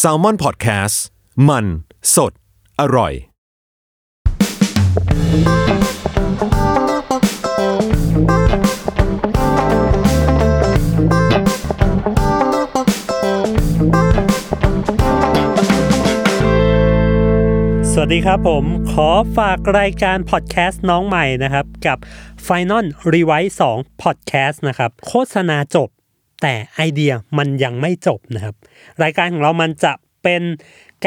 s a l ม o n PODCAST มัน สด อร่อย สวัสดีครับผมขอฝากรายการพอดแคสต์น้องใหม่นะครับ กับ Final Rewise 2 Podcast นะครับ โฆษณาจบ แต่ไอเดียมันยังไม่จบนะครับ รายการของเรามันจะเป็น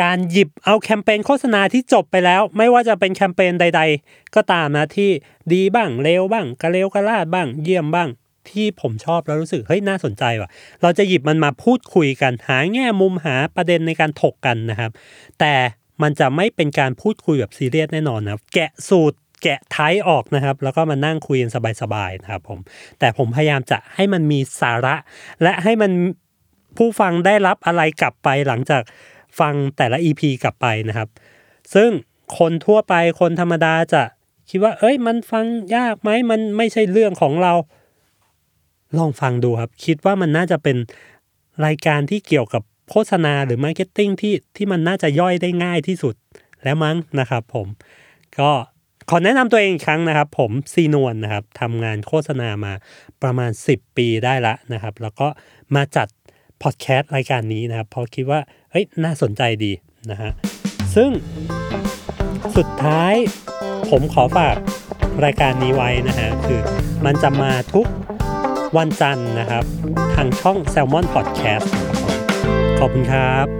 การหยิบเอาแคมเปญโฆษณาที่จบไปแล้ว ไม่ว่าจะเป็นแคมเปญใด ๆ ก็ตามนะที่ดีบ้างเลวบ้างกระเลวกระลาดบ้าง เยี่ยมบ้างที่ผมชอบแล้วรู้สึกเฮ้ยน่าสนใจว่ะ เราจะหยิบมันมาพูดคุยกัน หาแง่มุมหาประเด็นในการถกกันนะครับ แต่มันจะไม่เป็นการพูดคุยแบบซีเรียสแน่นอนนะแกะสูตร แกะไทยออกนะครับ แล้วก็มานั่งคุยกันสบายๆนะครับผมแต่ผมพยายามจะให้มันมีสาระ และให้มันผู้ฟังได้รับอะไรกลับไปหลังจากฟังแต่ละ EP กลับไปนะครับ ซึ่งคนทั่วไปคนธรรมดาจะคิดว่า เอ้ย มันฟังยากไหมมันไม่ใช่เรื่องของเรา ลองฟังดูครับ คิดว่ามันน่าจะเป็นรายการที่เกี่ยวกับโฆษณาหรือ marketing ที่ที่มันน่าจะย่อยได้ง่ายที่สุดแล้วมั้งนะครับผม ก็ ขอแนะนำตัวเองอีกครั้งนะครับ ผมซีนวลนะครับทำงานโฆษณามาประมาณ 10 ปีได้ละนะครับ แล้วก็มาจัดพอดแคสต์รายการนี้นะครับเพราะคิดว่าเฮ้ยน่าสนใจดีนะฮะซึ่งสุดท้ายผมขอฝากรายการนี้ไว้นะฮะคือมันจะมาทุกวันจันทร์นะครับ ทางช่อง Salmon Podcast นะครับผมขอบคุณครับ